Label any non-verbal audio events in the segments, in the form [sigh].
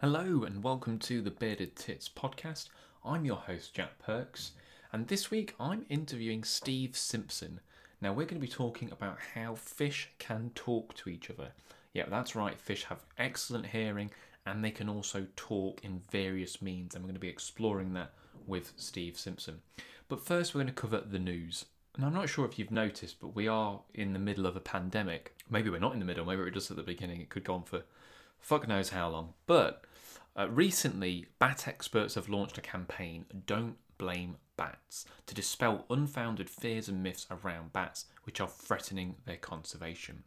Hello and welcome to the Bearded Tits podcast. I'm your host, Jack Perks, and this week I'm interviewing Steve Simpson. Now, we're going to be talking about how fish can talk to each other. Yeah, that's right, fish have excellent hearing and they can also talk in various means, and we're going to be exploring that with Steve Simpson. But first, we're going to cover the news. And I'm not sure if you've noticed, but we are in the middle of a pandemic. Maybe we're not in the middle, maybe we're just at the beginning. It could go on for fuck knows how long. But uh, recently, bat experts have launched a campaign, Don't Blame Bats, to dispel unfounded fears and myths around bats which are threatening their conservation.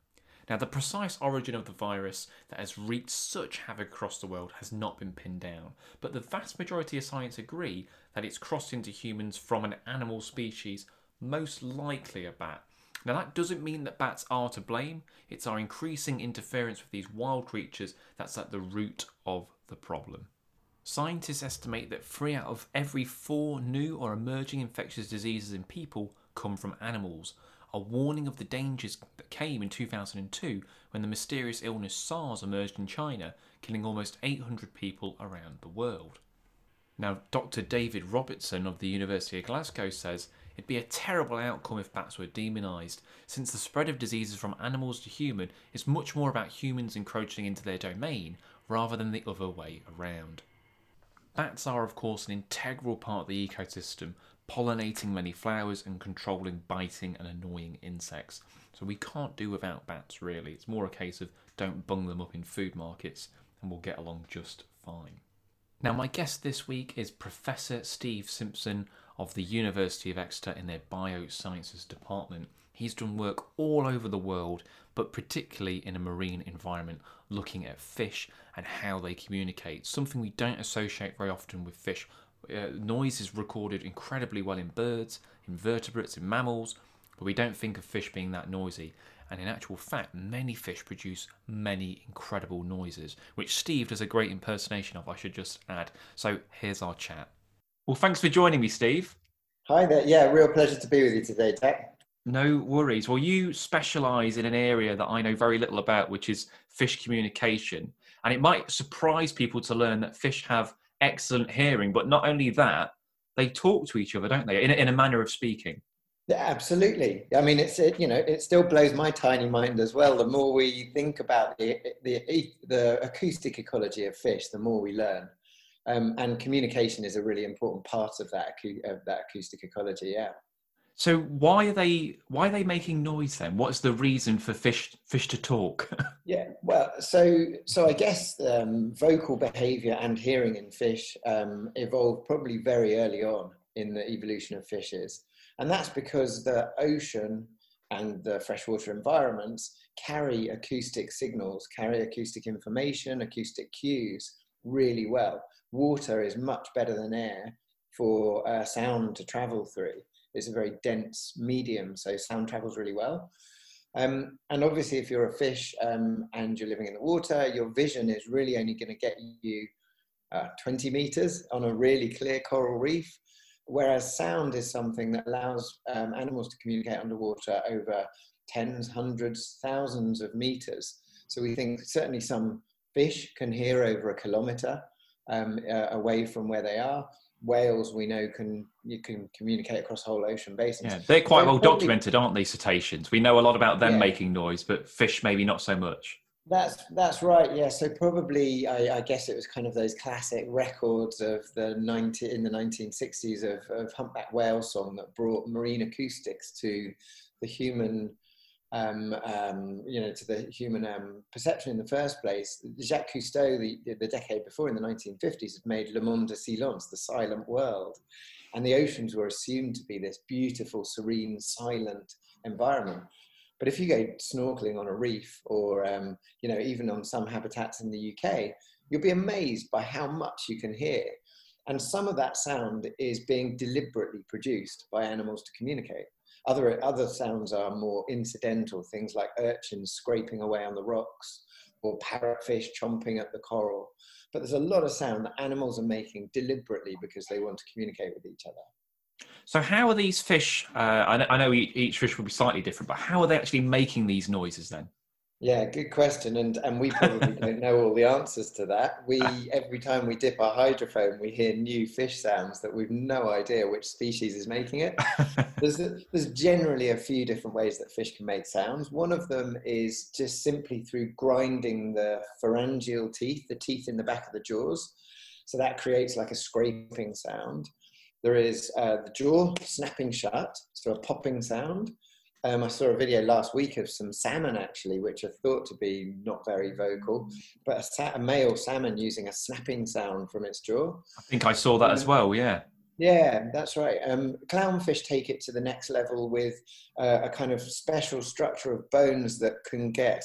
Now, the precise origin of the virus that has wreaked such havoc across the world has not been pinned down, but the vast majority of science agree that it's crossed into humans from an animal species, most likely a bat. Now, that doesn't mean that bats are to blame, it's our increasing interference with these wild creatures that's at the root of the problem. Scientists estimate that three out of every four new or emerging infectious diseases in people come from animals, a warning of the dangers that came in 2002 when the mysterious illness SARS emerged in China, killing almost 800 people around the world. Now, Dr. David Robertson of the University of Glasgow says it'd be a terrible outcome if bats were demonised, since the spread of diseases from animals to human is much more about humans encroaching into their domain rather than the other way around. Bats are, of course, an integral part of the ecosystem, pollinating many flowers and controlling biting and annoying insects. So we can't do without bats, really. It's more a case of don't bung them up in food markets and we'll get along just fine. Now, my guest this week is Professor Steve Simpson of the University of Exeter in their Biosciences Department. He's done work all over the world, but particularly in a marine environment, looking at fish and how they communicate. Something we don't associate very often with fish. Uh, noise is recorded incredibly well in birds, invertebrates, in mammals, but we don't think of fish being that noisy. And in actual fact, many fish produce many incredible noises, which Steve does a great impersonation of, I should just add. So here's our chat. Well, thanks for joining me, Steve. Hi there. Yeah, real pleasure to be with you today, Jack. No worries. Well, you specialize in an area that I know very little about, which is fish communication. And it might surprise people to learn that fish have excellent hearing, but not only that, they talk to each other, don't they, in a, in a manner of speaking? Yeah, absolutely. I mean, it's it, you know, it still blows my tiny mind as well. The more we think about the the, the acoustic ecology of fish, the more we learn. Um, and communication is a really important part of that of that acoustic ecology. Yeah. So why are they why are they making noise then? What's the reason for fish fish to talk? [laughs] yeah, well, so so I guess um, vocal behaviour and hearing in fish um, evolved probably very early on in the evolution of fishes, and that's because the ocean and the freshwater environments carry acoustic signals, carry acoustic information, acoustic cues really well. Water is much better than air for uh, sound to travel through it's a very dense medium, so sound travels really well. Um, and obviously, if you're a fish um, and you're living in the water, your vision is really only going to get you uh, 20 meters on a really clear coral reef. Whereas sound is something that allows um, animals to communicate underwater over tens, hundreds, thousands of meters. So we think certainly some fish can hear over a kilometer um, uh, away from where they are whales we know can you can communicate across whole ocean basins. Yeah, they're quite well probably, documented, aren't they? Cetaceans. We know a lot about them yeah. making noise, but fish maybe not so much. That's that's right. Yeah. So probably I, I, guess it was kind of those classic records of the 90 in the 1960s of, of humpback whale song that brought marine acoustics to the human um, um, you know, to the human um, perception in the first place. Jacques Cousteau, the, the decade before in the 1950s, had made Le Monde de Silence, the silent world. And the oceans were assumed to be this beautiful, serene, silent environment. But if you go snorkeling on a reef or, um, you know, even on some habitats in the UK, you'll be amazed by how much you can hear. And some of that sound is being deliberately produced by animals to communicate. Other, other sounds are more incidental, things like urchins scraping away on the rocks or parrotfish chomping at the coral. But there's a lot of sound that animals are making deliberately because they want to communicate with each other. So, how are these fish? Uh, I, know, I know each fish will be slightly different, but how are they actually making these noises then? Yeah, good question, and and we probably [laughs] don't know all the answers to that. We every time we dip our hydrophone, we hear new fish sounds that we've no idea which species is making it. [laughs] there's there's generally a few different ways that fish can make sounds. One of them is just simply through grinding the pharyngeal teeth, the teeth in the back of the jaws, so that creates like a scraping sound. There is uh, the jaw snapping shut, so a popping sound. Um, I saw a video last week of some salmon actually, which are thought to be not very vocal, but a, sa- a male salmon using a snapping sound from its jaw. I think I saw that as well. Yeah. Yeah, that's right. Um, clownfish take it to the next level with uh, a kind of special structure of bones that can get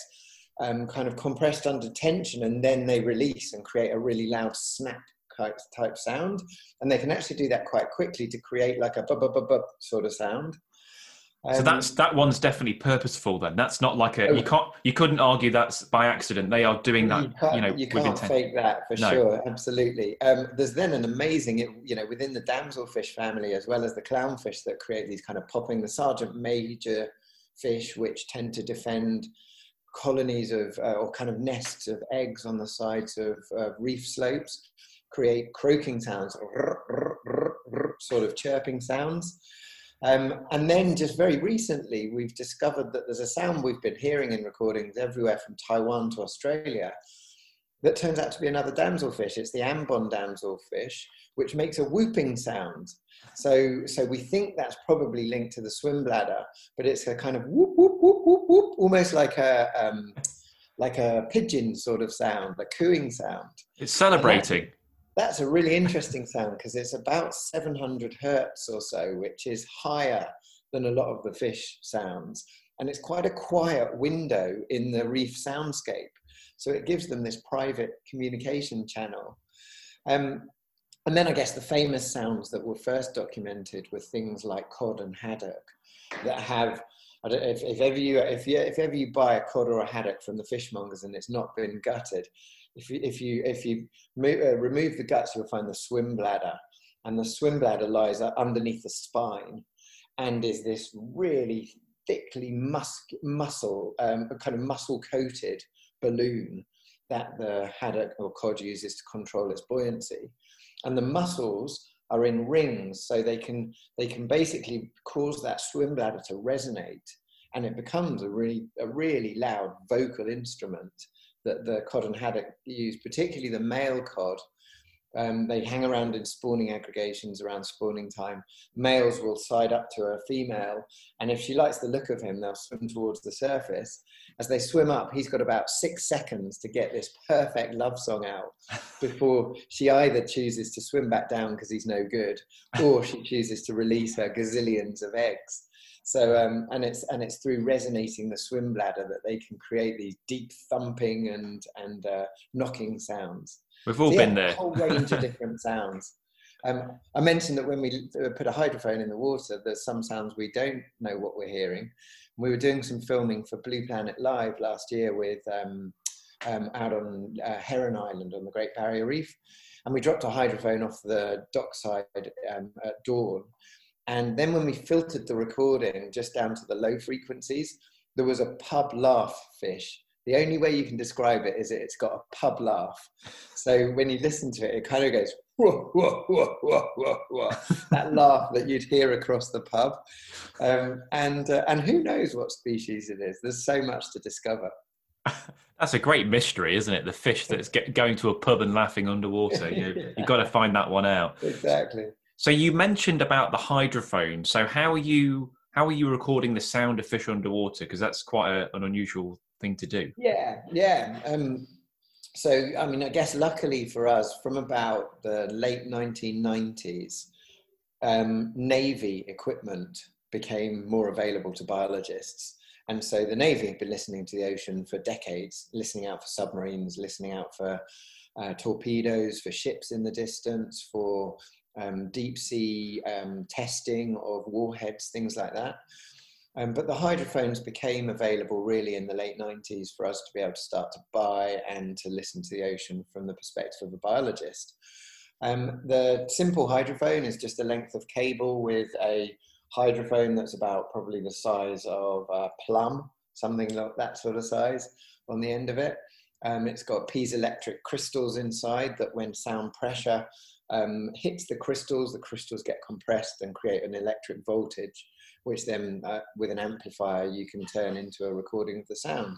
um, kind of compressed under tension and then they release and create a really loud snap type, type sound. And they can actually do that quite quickly to create like a bub bub bub bub sort of sound. So Um, that's that one's definitely purposeful. Then that's not like a Oh. you can't you couldn't argue that's by accident. They are doing that. you can't, You know, you can't fake that for No. sure. Absolutely. Um, there's then an amazing, you know, within the damselfish family as well as the clownfish that create these kind of popping. The sergeant major fish, which tend to defend colonies of uh, or kind of nests of eggs on the sides of uh, reef slopes, create croaking sounds, sort of chirping sounds. Um, and then just very recently, we've discovered that there's a sound we've been hearing in recordings everywhere from Taiwan to Australia that turns out to be another damselfish. It's the Ambon damselfish, which makes a whooping sound. So, so we think that's probably linked to the swim bladder, but it's a kind of whoop, whoop, whoop, whoop, whoop, almost like a, um, like a pigeon sort of sound, a cooing sound. It's celebrating. That's a really interesting sound because it's about 700 hertz or so, which is higher than a lot of the fish sounds. And it's quite a quiet window in the reef soundscape. So it gives them this private communication channel. Um, and then I guess the famous sounds that were first documented were things like cod and haddock that have I don't, if, if ever you if you if ever you buy a cod or a haddock from the fishmongers and it's not been gutted, if you if you if you mo- uh, remove the guts, you'll find the swim bladder, and the swim bladder lies underneath the spine, and is this really thickly mus- muscle, um, a kind of muscle coated balloon that the haddock or cod uses to control its buoyancy, and the muscles are in rings, so they can they can basically cause that swim bladder to resonate, and it becomes a really a really loud vocal instrument that the cod and haddock use, particularly the male cod. Um, they hang around in spawning aggregations around spawning time. Males will side up to a female, and if she likes the look of him, they'll swim towards the surface. As they swim up, he's got about six seconds to get this perfect love song out [laughs] before she either chooses to swim back down because he's no good, or she chooses to release her gazillions of eggs. So um, and it's and it's through resonating the swim bladder that they can create these deep thumping and and uh, knocking sounds. We've all So, yeah, been there. A whole range of [laughs] different sounds. Um, I mentioned that when we uh, put a hydrophone in the water, there's some sounds we don't know what we're hearing. We were doing some filming for Blue Planet Live last year with um, um, out on uh, Heron Island on the Great Barrier Reef, and we dropped a hydrophone off the dockside um, at dawn. And then when we filtered the recording just down to the low frequencies, there was a pub laugh fish. The only way you can describe it is that it's got a pub laugh. So when you listen to it, it kind of goes whoa, whoa, whoa, whoa, whoa, whoa. that [laughs] laugh that you'd hear across the pub. Um, and uh, and who knows what species it is? There's so much to discover. [laughs] That's a great mystery, isn't it? The fish that's get, going to a pub and laughing underwater. You, You've got to find that one out. [laughs] Exactly. So you mentioned about the hydrophone. So how are you how are you recording the sound of fish underwater? Because that's quite a, an unusual thing to do. Yeah, yeah. Um, so, I mean, I guess luckily for us, from about the late 1990s, um, Navy equipment became more available to biologists. And so the Navy had been listening to the ocean for decades, listening out for submarines, listening out for uh, torpedoes, for ships in the distance, for um, deep sea um, testing of warheads, things like that. Um, but the hydrophones became available really in the late 90s for us to be able to start to buy and to listen to the ocean from the perspective of a biologist. Um, the simple hydrophone is just a length of cable with a hydrophone that's about probably the size of a plum, something like that sort of size on the end of it. Um, it's got piezoelectric crystals inside that, when sound pressure um, hits the crystals, the crystals get compressed and create an electric voltage, which then, uh, with an amplifier, you can turn into a recording of the sound.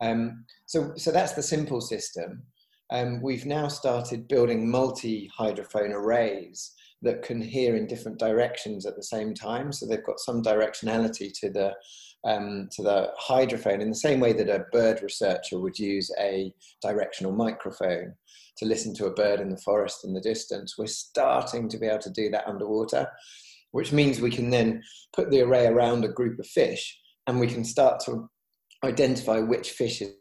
Um, so, so that's the simple system. Um, we've now started building multi hydrophone arrays that can hear in different directions at the same time. So they've got some directionality to the um, to the hydrophone in the same way that a bird researcher would use a directional microphone to listen to a bird in the forest in the distance. We're starting to be able to do that underwater, which means we can then put the array around a group of fish and we can start to identify which fish is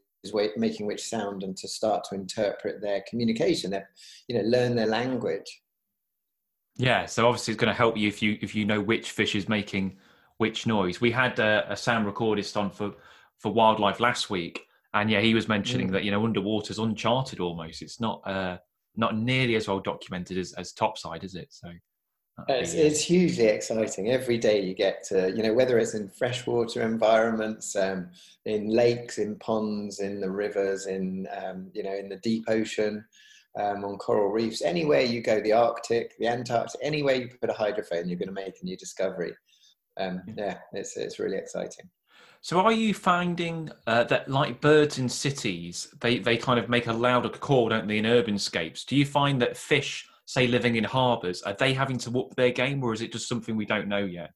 making which sound and to start to interpret their communication, their, you know, learn their language. Yeah, so obviously it's going to help you if you if you know which fish is making which noise. We had a, a sound recordist on for for wildlife last week, and yeah, he was mentioning mm. that you know underwater's uncharted almost. It's not uh, not nearly as well documented as, as topside, is it? So it's, be, uh, it's hugely exciting. Every day you get to you know whether it's in freshwater environments, um, in lakes, in ponds, in the rivers, in um, you know in the deep ocean. Um, on coral reefs, anywhere you go, the Arctic, the Antarctic, anywhere you put a hydrophone, you're going to make a new discovery um, yeah, it's it's really exciting. So, are you finding uh, that, like birds in cities, they, they kind of make a louder call, don't they, in urban scapes? Do you find that fish, say, living in harbours, are they having to up their game, or is it just something we don't know yet?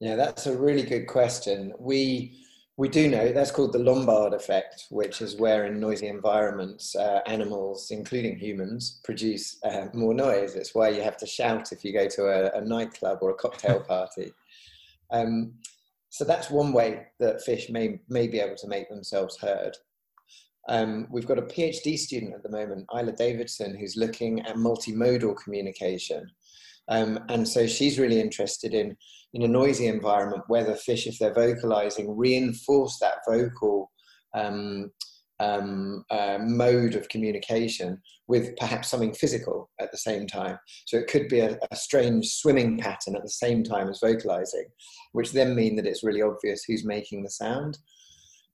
Yeah, that's a really good question. We we do know that's called the Lombard effect, which is where in noisy environments, uh, animals, including humans, produce uh, more noise. It's why you have to shout if you go to a, a nightclub or a cocktail [laughs] party. Um, so that's one way that fish may, may be able to make themselves heard. Um, we've got a PhD student at the moment, Isla Davidson, who's looking at multimodal communication. Um, and so she's really interested in, in a noisy environment, whether fish, if they're vocalizing, reinforce that vocal um, um, uh, mode of communication with perhaps something physical at the same time. So it could be a, a, strange swimming pattern at the same time as vocalizing, which then mean that it's really obvious who's making the sound.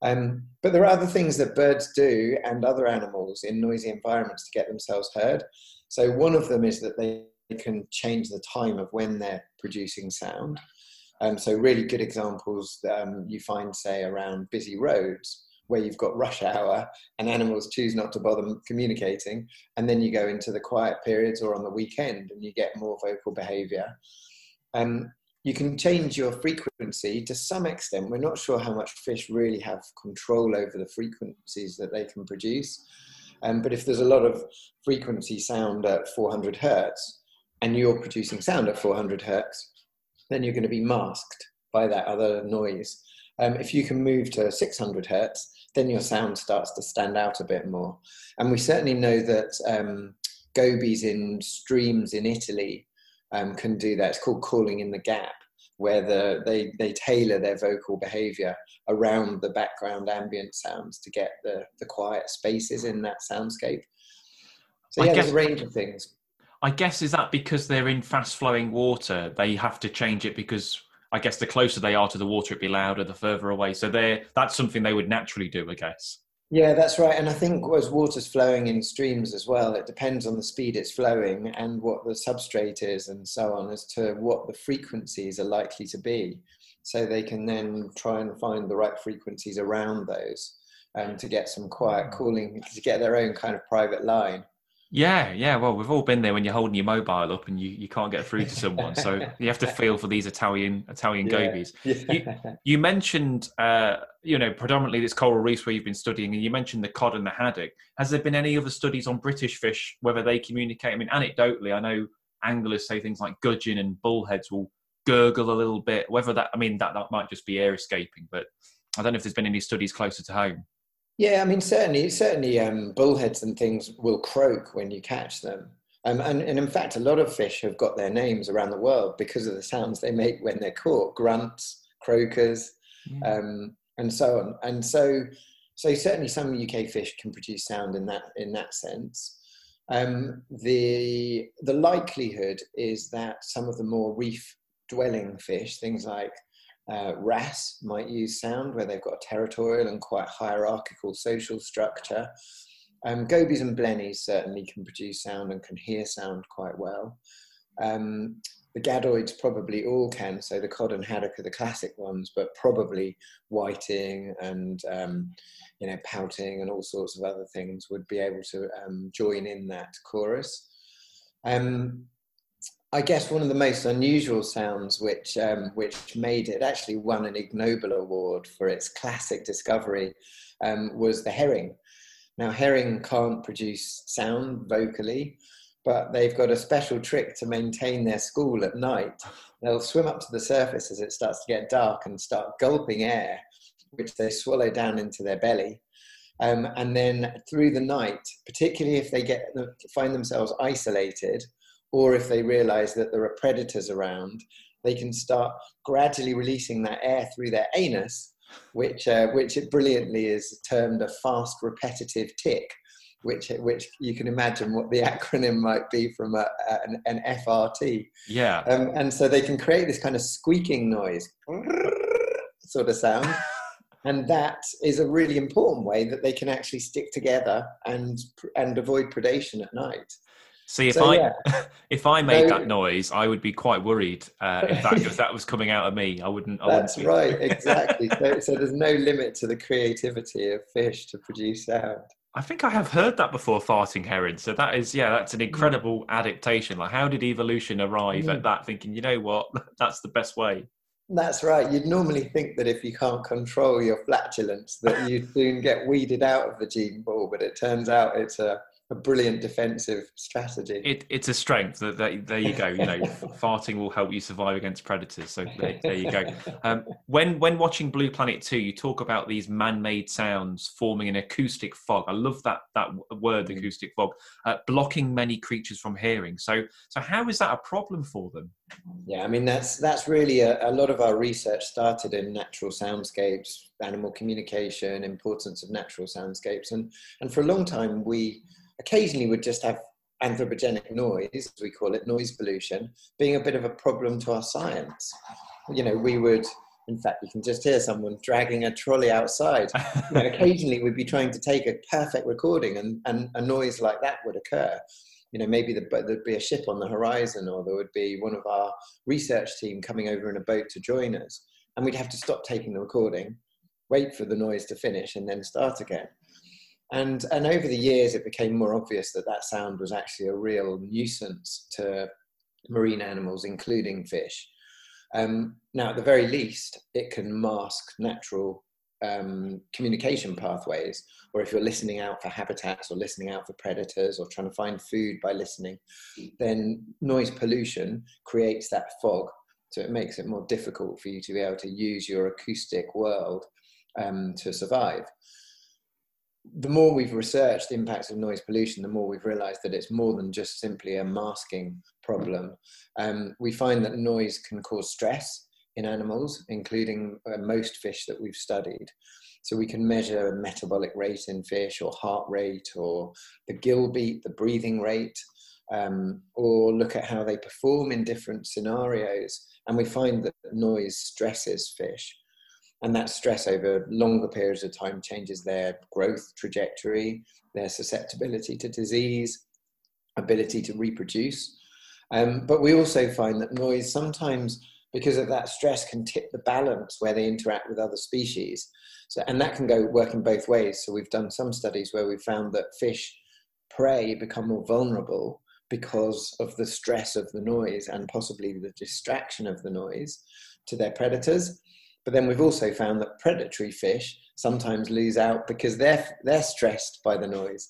Um, but there are other things that birds do and other animals in noisy environments to get themselves heard. So one of them is that they can change the time of when they're producing sound. Um, so really good examples um, you find, say, around busy roads where you've got rush hour and animals choose not to bother communicating and then you go into the quiet periods or on the weekend and you get more vocal behavior. Um, you can change your frequency to some extent. We're not sure how much fish really have control over the frequencies that they can produce. Um, but if there's a lot of frequency sound at 400 hertz and you're producing sound at 400 hertz then you're going to be masked by that other noise. Um, if you can move to 600 hertz, then your sound starts to stand out a bit more. And we certainly know that um, gobies in streams in Italy um, can do that. It's called calling in the gap, where the, they, they tailor their vocal behavior around the background ambient sounds to get the, the quiet spaces in that soundscape. So, yeah, guess, there's a range of things. I guess is that because they're in fast flowing water, they have to change it because I guess the closer they are to the water, it'd be louder. The further away, so they that's something they would naturally do, I guess. Yeah, that's right. And I think as water's flowing in streams as well, it depends on the speed it's flowing and what the substrate is and so on as to what the frequencies are likely to be. So they can then try and find the right frequencies around those um, to get some quiet hmm. cooling, to get their own kind of private line. Yeah, yeah. Well, we've all been there when you're holding your mobile up and you, you can't get through to someone. So you have to [laughs] feel for these Italian Italian yeah, gobies. Yeah. You, you mentioned, uh, you know, predominantly this coral reefs where you've been studying, and you mentioned the cod and the haddock. Has there been any other studies on British fish whether they communicate? I mean, anecdotally, I know anglers say things like gudgeon and bullheads will gurgle a little bit. Whether that, I mean, that that might just be air escaping, but I don't know if there's been any studies closer to home. Yeah, I mean, certainly, certainly, um, bullheads and things will croak when you catch them. Um, and, and in fact, a lot of fish have got their names around the world because of the sounds they make when they're caught grunts, croakers, um, and so on. And so, so certainly some UK fish can produce sound in that, in that sense. Um, the, the likelihood is that some of the more reef dwelling fish, things like Uh, wrasse might use sound where they've got a territorial and quite hierarchical social structure. Um, gobies and blennies certainly can produce sound and can hear sound quite well. Um, the gadoids probably all can, so the cod and haddock are the classic ones, but probably whiting and um, you know pouting and all sorts of other things would be able to um, join in that chorus. Um, I guess one of the most unusual sounds, which um, which made it actually won an Ig Nobel award for its classic discovery, um, was the herring. Now herring can't produce sound vocally, but they've got a special trick to maintain their school at night. They'll swim up to the surface as it starts to get dark and start gulping air, which they swallow down into their belly. Um, and then through the night, particularly if they get find themselves isolated, or if they realize that there are predators around, they can start gradually releasing that air through their anus, which, uh, which it brilliantly is termed a fast repetitive tick, which, which you can imagine what the [laughs] acronym might be from a, an, an FRT. Yeah. Um, and so they can create this kind of squeaking noise, [laughs] sort of sound. [laughs] and that is a really important way that they can actually stick together and and avoid predation at night. See, if so, I yeah. [laughs] if I made that noise, I would be quite worried uh, if that if that was coming out of me. I wouldn't. I that's wouldn't right, [laughs] exactly. so, so there's no limit to the creativity of fish to produce sound. I think I have heard that before, farting herring. So that is, yeah, that's an mm. incredible adaptation. Like, how did evolution arrive mm. at that? Thinking, you know what, [laughs] that's the best way. That's right. You'd normally think that if you can't control your flatulence, that you'd soon get weeded out of the gene pool, but it turns out it's a a brilliant defensive strategy. It, it's a strength. That, that, there you go. You know, [laughs] farting will help you survive against predators. So there, there you go. Um, when when watching Blue Planet Two, you talk about these man-made sounds forming an acoustic fog. I love that that word, mm. acoustic fog, uh, blocking many creatures from hearing. So so how is that a problem for them? Yeah, I mean that's that's really a, a lot of our research started in natural soundscapes, animal communication, importance of natural soundscapes, and and for a long time we occasionally would just have anthropogenic noise, as we call it, noise pollution, being a bit of a problem to our science. You know, we would, in fact, you can just hear someone dragging a trolley outside. [laughs] You know, occasionally we'd be trying to take a perfect recording and, and a noise like that would occur. You know, maybe the, there'd be a ship on the horizon or there would be one of our research team coming over in a boat to join us. And we'd have to stop taking the recording, wait for the noise to finish and then start again. And, and over the years, it became more obvious that that sound was actually a real nuisance to marine animals, including fish. Um, now, at the very least, it can mask natural um, communication pathways, or if you're listening out for habitats or listening out for predators or trying to find food by listening, then noise pollution creates that fog. So it makes it more difficult for you to be able to use your acoustic world um, to survive the more we've researched the impacts of noise pollution, the more we've realized that it's more than just simply a masking problem. Um, we find that noise can cause stress in animals, including uh, most fish that we've studied. So we can measure metabolic rate in fish or heart rate or the gill beat, the breathing rate, um, or look at how they perform in different scenarios. And we find that noise stresses fish and that stress over longer periods of time changes their growth trajectory, their susceptibility to disease, ability to reproduce. Um, but we also find that noise sometimes, because of that stress, can tip the balance where they interact with other species. So, and that can go work in both ways. So we've done some studies where we found that fish prey become more vulnerable because of the stress of the noise and possibly the distraction of the noise to their predators. But then we've also found that predatory fish sometimes lose out because they're, they're stressed by the noise.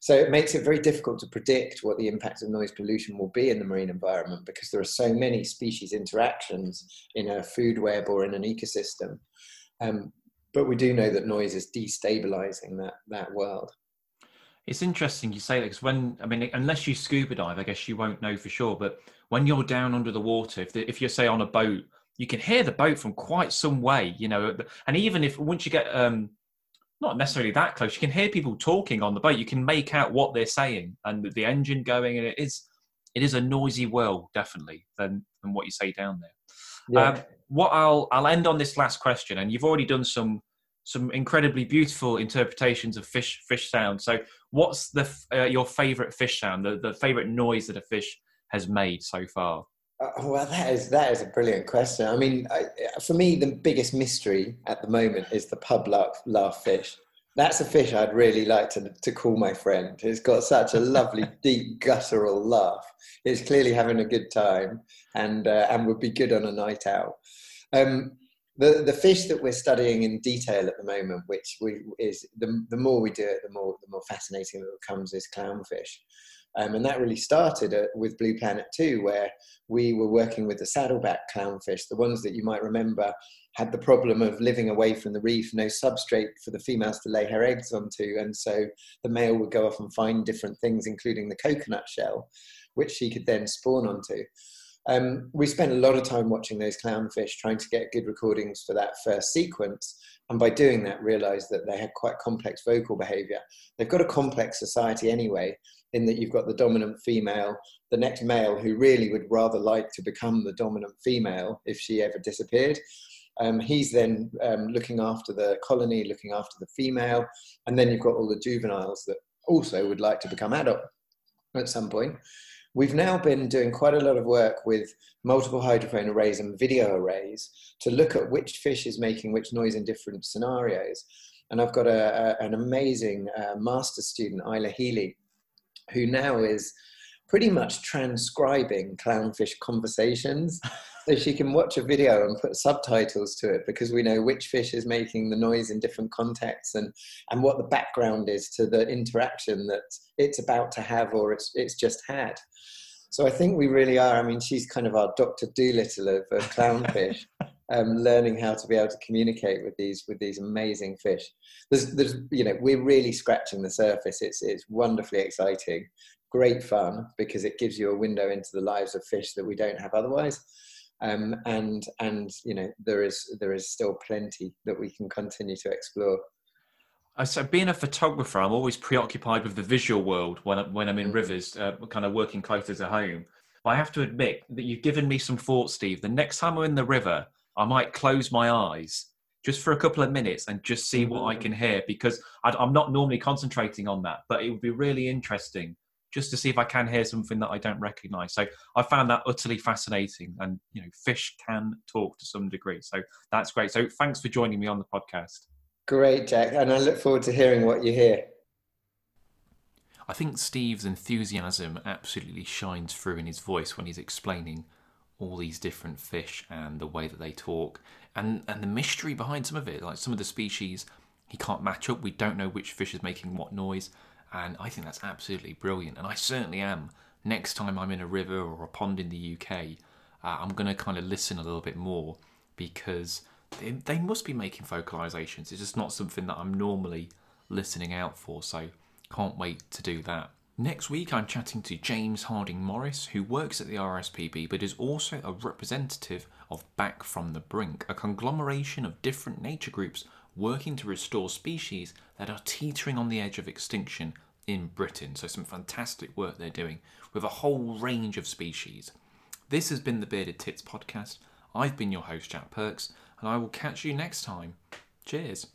So it makes it very difficult to predict what the impact of noise pollution will be in the marine environment because there are so many species interactions in a food web or in an ecosystem. Um, but we do know that noise is destabilizing that, that world. It's interesting you say that because when I mean, unless you scuba dive, I guess you won't know for sure. But when you're down under the water, if the, if you're say on a boat you can hear the boat from quite some way, you know. And even if once you get um, not necessarily that close, you can hear people talking on the boat. You can make out what they're saying and the engine going, and it is it is a noisy world definitely than than what you say down there. Yeah. Um, what I'll I'll end on this last question, and you've already done some some incredibly beautiful interpretations of fish fish sound. So, what's the uh, your favorite fish sound? The the favorite noise that a fish has made so far? Uh, well, that is that is a brilliant question. I mean, I, for me, the biggest mystery at the moment is the pub laugh, laugh fish. That's a fish I'd really like to, to call my friend. It's got such a lovely, [laughs] deep, guttural laugh. It's clearly having a good time and uh, and would be good on a night out. Um, the the fish that we're studying in detail at the moment, which we is the the more we do it, the more the more fascinating it becomes, is clownfish. Um, and that really started at, with Blue Planet 2, where we were working with the saddleback clownfish, the ones that you might remember had the problem of living away from the reef, no substrate for the females to lay her eggs onto. And so the male would go off and find different things, including the coconut shell, which she could then spawn onto. Um, we spent a lot of time watching those clownfish, trying to get good recordings for that first sequence. And by doing that, realized that they had quite complex vocal behavior. They've got a complex society anyway, in that you've got the dominant female, the next male who really would rather like to become the dominant female if she ever disappeared. Um, he's then um, looking after the colony, looking after the female, and then you've got all the juveniles that also would like to become adult at some point. We've now been doing quite a lot of work with multiple hydrophone arrays and video arrays to look at which fish is making which noise in different scenarios. And I've got a, a, an amazing uh, master student, Isla Healy, who now is pretty much transcribing clownfish conversations. [laughs] so she can watch a video and put subtitles to it because we know which fish is making the noise in different contexts and, and what the background is to the interaction that it's about to have or it's, it's just had. So I think we really are. I mean, she's kind of our Doctor Dolittle of, of clownfish, [laughs] um, learning how to be able to communicate with these with these amazing fish. There's, there's, you know, we're really scratching the surface. It's it's wonderfully exciting, great fun because it gives you a window into the lives of fish that we don't have otherwise. Um, and and you know there is there is still plenty that we can continue to explore. So, being a photographer, I'm always preoccupied with the visual world when, when I'm in mm-hmm. rivers, uh, kind of working closer to home. But I have to admit that you've given me some thought, Steve. The next time I'm in the river, I might close my eyes just for a couple of minutes and just see what I mm-hmm. can hear because I, I'm not normally concentrating on that. But it would be really interesting just to see if I can hear something that I don't recognize. So I found that utterly fascinating. And, you know, fish can talk to some degree. So that's great. So thanks for joining me on the podcast. Great, Jack. And I look forward to hearing what you hear. I think Steve's enthusiasm absolutely shines through in his voice when he's explaining all these different fish and the way that they talk and, and the mystery behind some of it. Like some of the species he can't match up. We don't know which fish is making what noise. And I think that's absolutely brilliant. And I certainly am. Next time I'm in a river or a pond in the UK, uh, I'm going to kind of listen a little bit more because they, they must be making vocalizations. It's just not something that I'm normally listening out for, so can't wait to do that. Next week, I'm chatting to James Harding Morris, who works at the RSPB but is also a representative of Back from the Brink, a conglomeration of different nature groups working to restore species that are teetering on the edge of extinction in Britain. So, some fantastic work they're doing with a whole range of species. This has been the Bearded Tits podcast. I've been your host, Jack Perks, and I will catch you next time. Cheers.